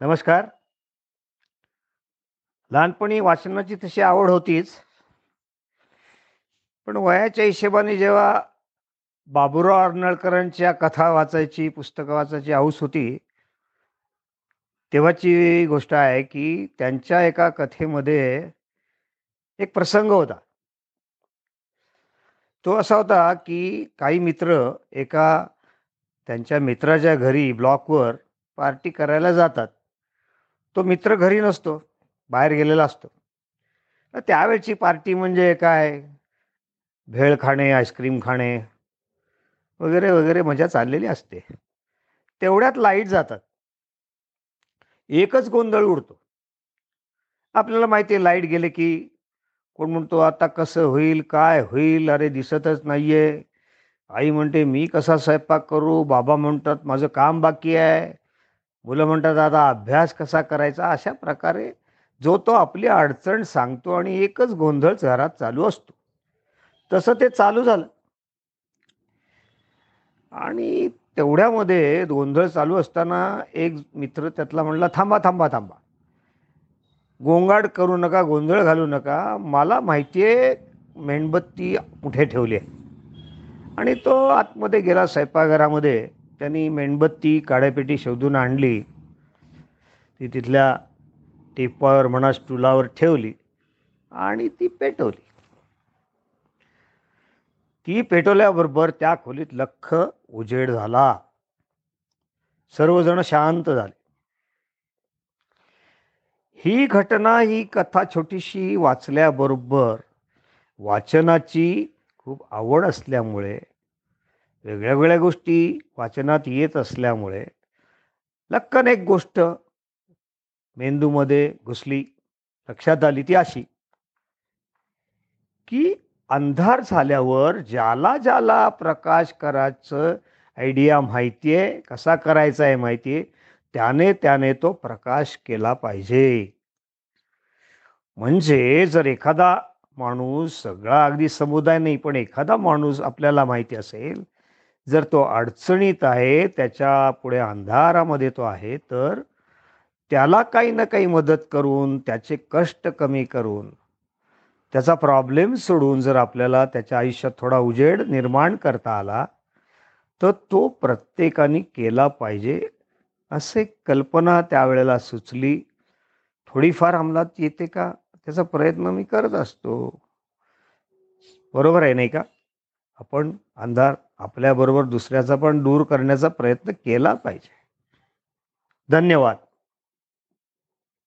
नमस्कार. लहानपणी वाचनाची तशी आवड होतीच. पण वयाच्या हिशोबाने जेव्हा बाबुराव अर्नळकरांच्या कथा वाचायची पुस्तकं वाचायची हौस होती तेव्हाची गोष्ट आहे की त्यांच्या एका कथेमध्ये एक प्रसंग होता. तो असा होता की काही मित्र एका त्यांच्या मित्राच्या घरी ब्लॉकवर पार्टी करायला जातात. तो मित्र घरी नसतो बाहेर गेलेला असतो. त्यावेळची पार्टी म्हणजे काय? भेळ खाणे आईस्क्रीम खाणे वगैरे वगैरे मजा चाललेली असते. तेवढ्यात लाइट जातात. एकच गोंधळ उडतो. आपल्याला माहिती आहे लाइट गेले की कोण म्हणतो आता कसं होईल काय होईल? अरे दिसतच नाहीये. आई म्हणते मी कसा स्वयंपाक करू? बाबा म्हणतात माझं काम बाकी आहे. मुलं म्हणतात आता अभ्यास कसा करायचा? अशा प्रकारे जो तो आपली अडचण सांगतो आणि एकच गोंधळ घरात चालू असतो. तसं ते चालू झालं. आणि तेवढ्यामध्ये गोंधळ चालू असताना एक मित्र त्यातला म्हणला थांबा थांबा थांबा. गोंगाट करू नका गोंधळ घालू नका. मला माहिती आहे मेणबत्ती कुठे ठेवली आहे. आणि तो आतमध्ये गेला स्वयंपाकघरामध्ये. त्यांनी मेणबत्ती काड्यापेटी शोधून आणली. ती तिथल्या टेपावर म्हणा स्टुलावर ठेवली आणि ती पेटवली. ती पेटवल्याबरोबर त्या खोलीत लख उजेड झाला. सर्वजण शांत झाले. ही घटना ही कथा छोटीशी वाचल्याबरोबर वाचनाची खूप आवड असल्यामुळे वेगळ्या वेगळ्या गोष्टी वाचनात येत असल्यामुळे लक्कन एक गोष्ट मेंदूमध्ये घुसली लक्षात आली ती अशी की अंधार झाल्यावर ज्याला ज्याला प्रकाश करायचं आयडिया माहिती आहे कसा करायचा आहे माहिती आहे त्याने त्याने तो प्रकाश केला पाहिजे. म्हणजे जर एखादा माणूस सगळा अगदी समुदाय नाही पण एखादा माणूस आपल्याला माहिती असेल जर तो अडचणीत आहे त्याच्या पुढे अंधारामध्ये तो आहे तर त्याला काही ना काही मदत करून त्याचे कष्ट कमी करून त्याचा प्रॉब्लेम सोडून जर आपल्याला त्याच्या आयुष्यात थोडा उजेड निर्माण करता आला तर तो प्रत्येकाने केला पाहिजे असे कल्पना त्यावेळेला सुचली. थोडीफार अंमलात येते का? त्याचा प्रयत्न मी करत असतो. बरोबर आहे नाही का? आपण अंधार आपल्याबरोबर दुसऱ्याचा पण दूर करण्याचा प्रयत्न केला पाहिजे. धन्यवाद.